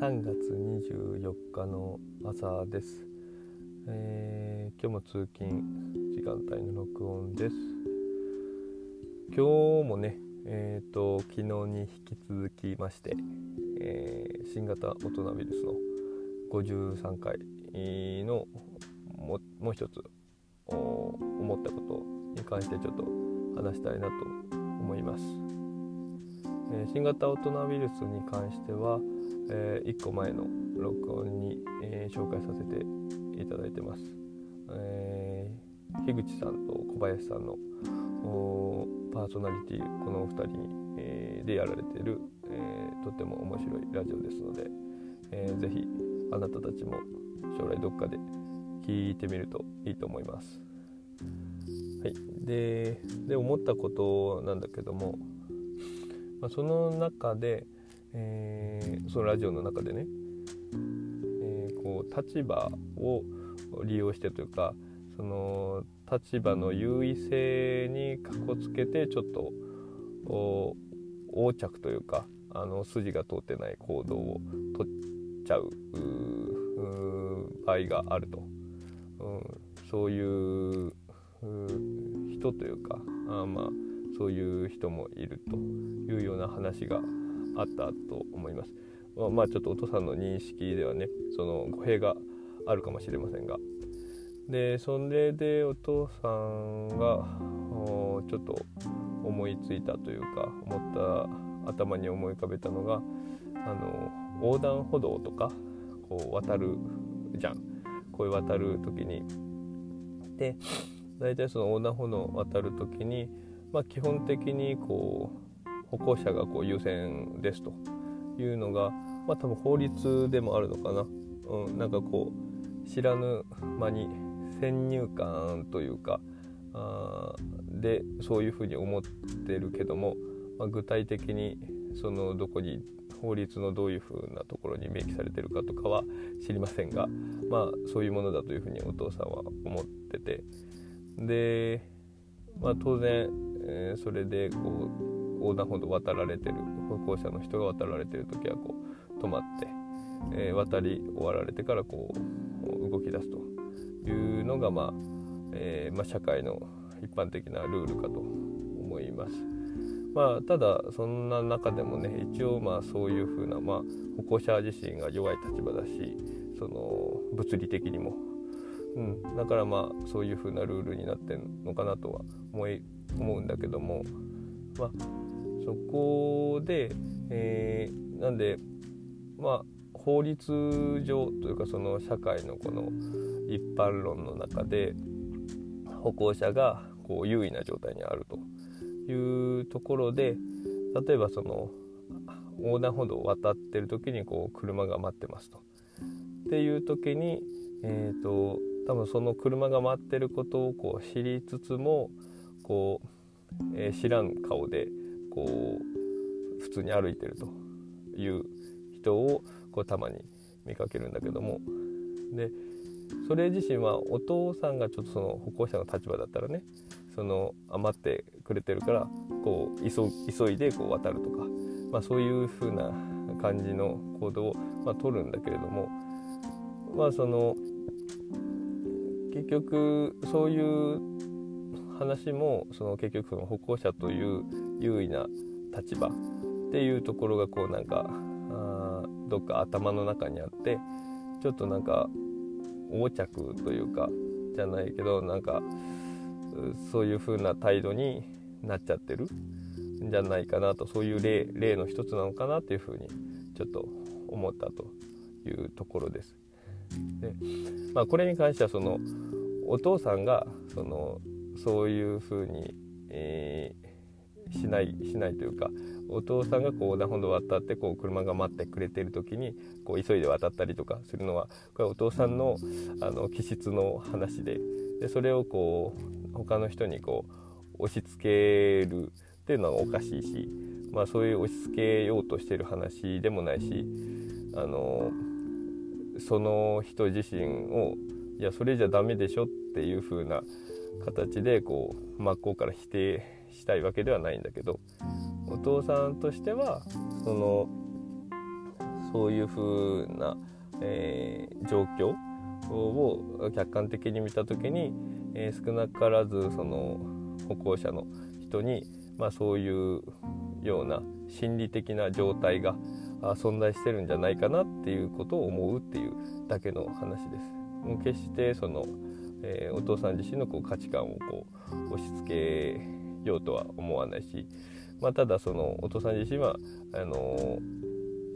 3月24日の朝です、えー、今日も通勤時間帯の録音です。今日もねえーと、昨日に引き続きまして、えー、新型大人ウイルスの53回のももう一つ思ったことに関してちょっと話したいなと思います、えー、新型大人ウイルスに関しては、えー、1個前の録音に、えー、紹介させていただいてます、えー、樋口さんと小林さんのパーソナリティこのお二人に、えー、でやられている、えー、とても面白いラジオですので、えー、ぜひあなたたちも将来どっかで聞いてみるといいと思います。はい、でで思ったことなんだけども、まあ、その中で、えー、そのラジオの中でね、えー、こう立場を利用してというかその立場の優位性にかこつけてちょっと横着というかあの筋が通ってない行動をとっちゃう場合があると、うん、そういう人というかあまあそういう人もいるというような話があったと思います。まあちょっとお父さんの認識ではねその語弊があるかもしれませんが。でそれでお父さんがちょっと思いついたというか思った頭に思い浮かべたのがあの横断歩道とかこう渡るじゃん。こういう渡る時に。で大体その横断歩道を渡る時に、まあ、基本的にこう歩行者がこう優先ですというのが、まあ、多分法律でもあるのかな、うん、なんかこう知らぬ間に先入観というかあでそういうふうに思ってるけども、まあ、具体的にそのどこに法律のどういうふうなところに明記されてるかとかは知りませんがまあそういうものだというふうにお父さんは思ってて。で、まあ、当然、えー、それでこう横断歩道渡られてる歩行者の人が渡られてる時はこう止まって、えー、渡り終わられてからこう動き出すというのが、まあえー、まあ、社会の一般的なルールかと思います。まあ、ただそんな中でもね一応まあそういうふうな、まあ、歩行者自身が弱い立場だしその物理的にも、うん、だからまあそういうふうなルールになってるのかなとは思い思うんだけども、まあ、そこで、えー、なんでまあ法律上というかその社会のこの一般論の中で歩行者がこう優位な状態にあるというところで例えばその横断歩道を渡ってる時にこう車が待ってますと。っていう時に、えーと、多分その車が待ってることをこう知りつつもこう、えー、知らん顔でこう普通に歩いてるという人をこうたまに見かけるんだけども。でそれ自身はお父さんがちょっとその歩行者の立場だったらねその余ってくれてるからこう急いでこう渡るとか、まあ、そういう風な感じの行動を、まあ、取るんだけれどもまあその結局そういう話もその結局その歩行者という優位な立場っていうところがこうなんかあどっか頭の中にあってちょっとなんか横着というかじゃないけどなんかそういう風な態度になっちゃってるんじゃないかなとそういう例例の一つなのかなっていう風にちょっと思ったというところです。でまあ、これに関してはそのお父さんがそのそういう風に、えー、しないしないというかお父さんがこう横断歩道を渡ってこう車が待ってくれてる時にこう急いで渡ったりとかするのはこれお父さんのあの気質の話ででそれをこう他の人にこう押し付けるっていうのはおかしいし、まあ、そういう押し付けようとしてる話でもないしあのその人自身をいやそれじゃダメでしょっていう風な形でこう真っ向から否定したいわけではないんだけどお父さんとしてはそのそういう風な、えー、状況を客観的に見た時に、えー、少なからずその歩行者の人に、まあ、そういうような心理的な状態が存在してるんじゃないかなっていうことを思うっていうだけの話です。もう決してその、えー、お父さん自身のこう価値観をこう押し付けようとは思わないし、まあ、ただそのお父さん自身はあの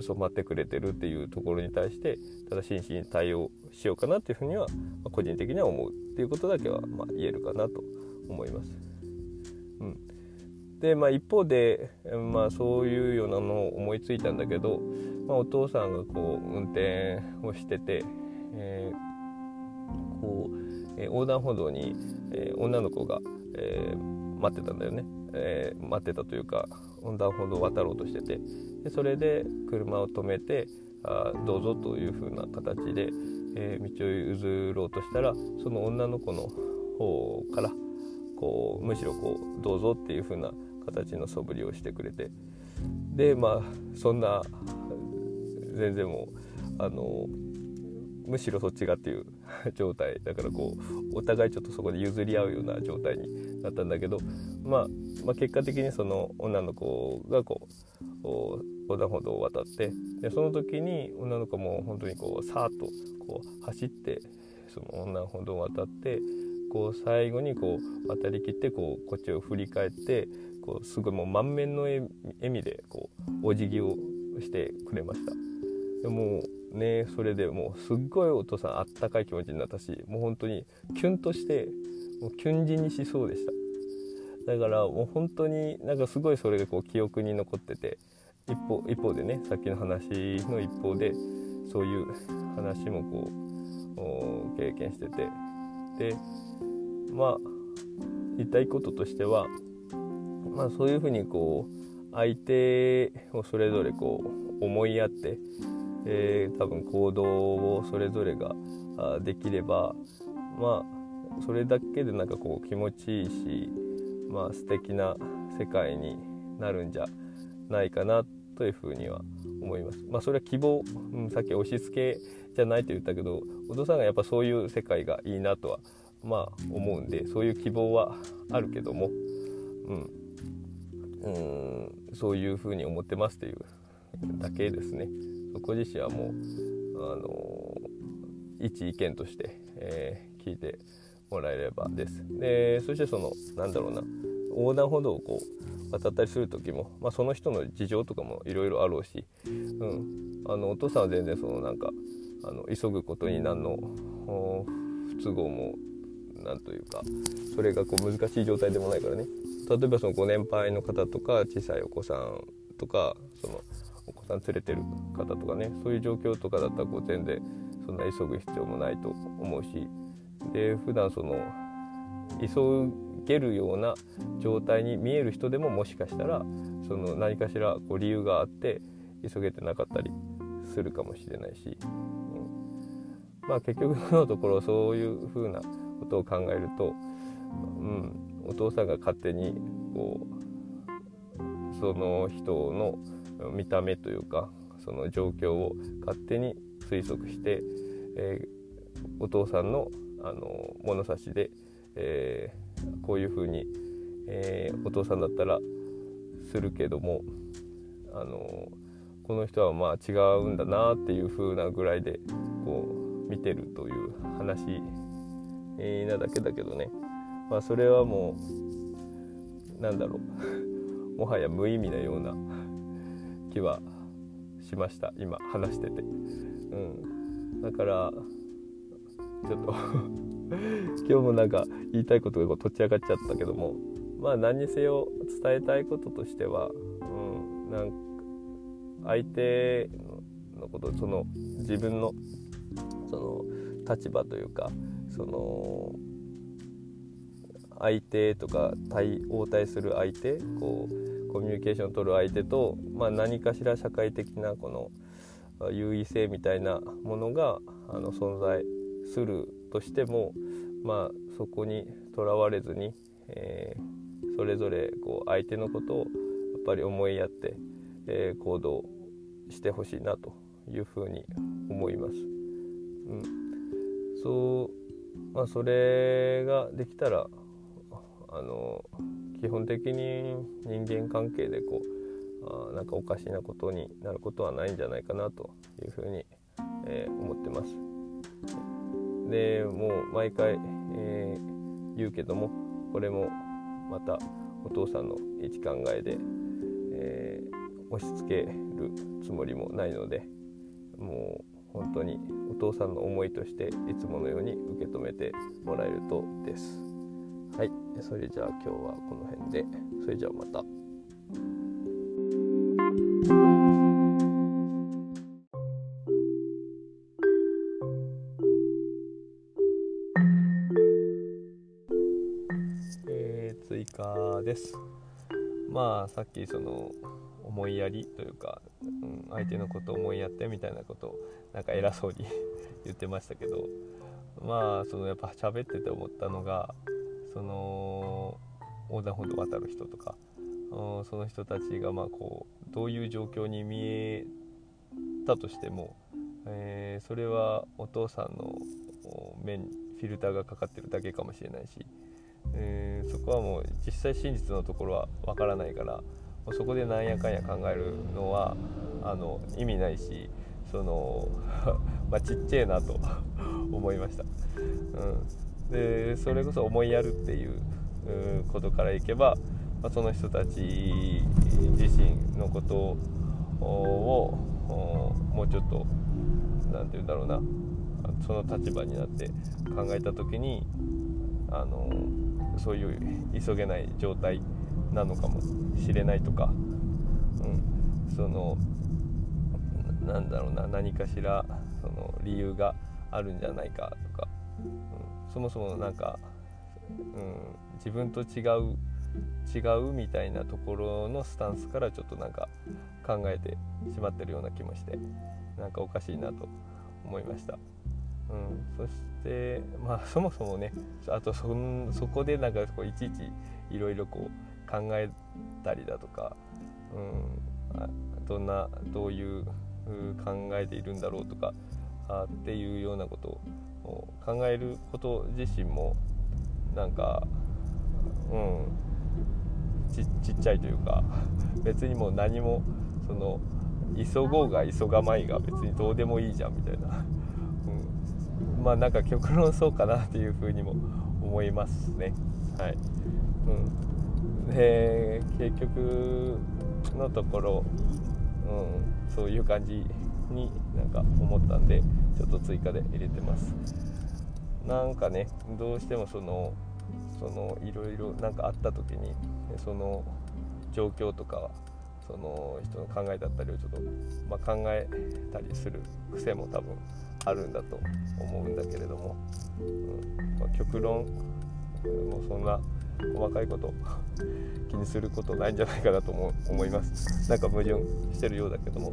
染まってくれてるっていうところに対してただ真摯に対応しようかなっていうふうには、まあ、個人的には思うっていうことだけは、まあ、言えるかなと思います。うん、で、まあ、一方で、まあ、そういうようなのを思いついたんだけど、まあ、お父さんがこう運転をしてて、えー、こう、えー、横断歩道に、えー、女の子が、え待ってたんだよね、え待ってたというか横断歩道を渡ろうとしてて。でそれで車を止めてあどうぞというふうな形で、え道を譲ろうとしたらその女の子の方からこうむしろこうどうぞっていう風な形の素振りをしてくれて。でまあそんな全然もうあのむしろそっちがっていう状態。だからこうお互いちょっとそこで譲り合うような状態になったんだけど、まあ、まあ結果的にその女の子がこう横断歩道を渡ってでその時に女の子も本当にこうさーっとこう走ってその横断歩道を渡ってこう最後にこう渡りきってこうこっちを振り返ってこうすごいもう満面の笑みでこうお辞儀をしてくれました。でもねそれでもうすっごいお父さんあったかい気持ちになったしもう本当にキュンとしてもうキュン死にしそうでした。だからもう本当になんかすごいそれがこう記憶に残ってて一方一方でねさっきの話の一方でそういう話もこう経験してて。でまあ言いたいこととしては、まあ、そういうふうにこう相手をそれぞれこう思いやって、えー、多分行動をそれぞれができればまあそれだけでなんかこう気持ちいいし、まあ素敵な世界になるんじゃないかなというふうには思います。まあそれは希望、うん、さっき押し付けじゃないと言ったけどお父さんがやっぱそういう世界がいいなとはまあ思うんでそういう希望はあるけども、うん、うんそういうふうに思ってますというだけですね。そこ自身はもうあの一意見として、えー、聞いてもらえればです。でそしてそのなんだろうな横断歩道をこう渡ったりする時も、まあ、その人の事情とかもいろいろあろうし、うん、あのお父さんは全然そのなんかあの急ぐことに何の不都合もなんというかそれがこう難しい状態でもないからね例えばそのご年配の方とか小さいお子さんとかそのお子さん連れてる方とかねそういう状況とかだったらこう全然そんな急ぐ必要もないと思うしで普段その急げるような状態に見える人でももしかしたらその何かしらこう理由があって急げてなかったりするかもしれないし、うん、まあ結局のところそういう風なことを考えると、うん、お父さんが勝手にこうその人の見た目というかその状況を勝手に推測して、えー、お父さんのあの物差しで、えー、こういうふうに、えー、お父さんだったらするけどもあのこの人はまあ違うんだなっていう風なぐらいでこう見てるという話えなだけだけどね、まあ、それはもうなんだろう。もはや無意味なような気はしました。今話してて、うん、だからちょっと。今日もなんか言いたいことがこうとっち上がっちゃったけども。まあ何にせよ伝えたいこととしては、うん、なん相手のことその自分のその立場というかその相手とか対応対する相手こうコミュニケーションを取る相手と、まあ、何かしら社会的なこの優位性みたいなものがあの存在するとしても、まあ、そこにとらわれずに、えー、それぞれこう相手のことをやっぱり思いやって、えー、行動してほしいなというふうに思います。うん、そうまあそれができたらあの基本的に人間関係でこうあなんかおかしなことになることはないんじゃないかなというふうに、えー、思ってます。でもう毎回、えー、言うけどもこれもまたお父さんの一考えで、えー、押し付けるつもりもないのでもう本当にお父さんの思いとしていつものように受け止めてもらえるとです。はい、それじゃあ今日はこの辺でそれじゃあまた。です。まあさっきその思いやりというか、うん、相手のことを思いやってみたいなことをなんか偉そうに 言ってましたけどまあそのやっぱ喋ってて思ったのがその横断歩道渡る人とかその人たちがまあこうどういう状況に見えたとしても、えー、それはお父さんの目にフィルターがかかってるだけかもしれないし、えー、そこはもう実際真実のところはわからないからそこでなんやかんや考えるのはあの意味ないしその まあちっちゃいなと 思いました。うんでそれこそ思いやるっていうことからいけば、まあ、その人たち自身のことをもうちょっと何て言うんだろうなその立場になって考えた時にあのそういう急げない状態なのかもしれないとか、うん、そのなんだろうな何かしらその理由があるんじゃないかとか、うんそもそもなんか、うん、自分と違う違うみたいなところのスタンスからちょっとなんか考えてしまってるような気もしてなんかおかしいなと思いました。うん、そしてまあそもそもねあとそそこでなんかこういちいちいろいろこう考えたりだとか、うん、あどんなどういう考えているんだろうとかあっていうようなことを考えること自身もなんかうん。ちっちゃいというか別にもう何もその急ごうが急がまいが別にどうでもいいじゃんみたいな、まあなんか極論そうかなっていうふうにも思いますね。はい、うん、で結局のところ、うん、そういう感じになんか思ったんでちょっと追加で入れてます。なんかねどうしてもそのそのいろいろなんかあった時にその状況とかその人の考えだったりをちょっと、まあ、考えたりする癖も多分あるんだと思うんだけれども、うん。まあ、極論。もうそんな細かいこと気にすることないんじゃないかなと思います。なんか矛盾してるようだけども。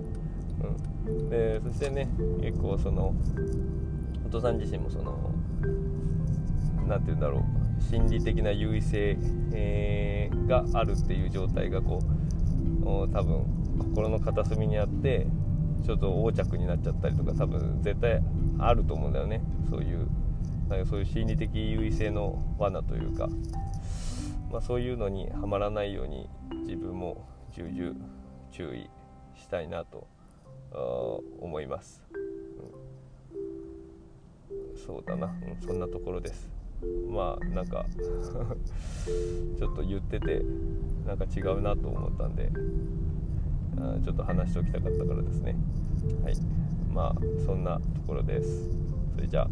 うん、でそしてね結構そのお父さん自身もその何て言うんだろう。心理的な優位性、えー、があるっていう状態がこう多分心の片隅にあってちょっと横着になっちゃったりとか多分絶対あると思うんだよね。そういうなんかそういう心理的優位性の罠というか、まあ、そういうのにはまらないように自分も重々注意したいなと思います、うん、そうだな、うん、そんなところです。まあなんか ちょっと言っててなんか違うなと思ったんで。あちょっと話しておきたかったからですね。はい。まあそんなところです。それじゃあ。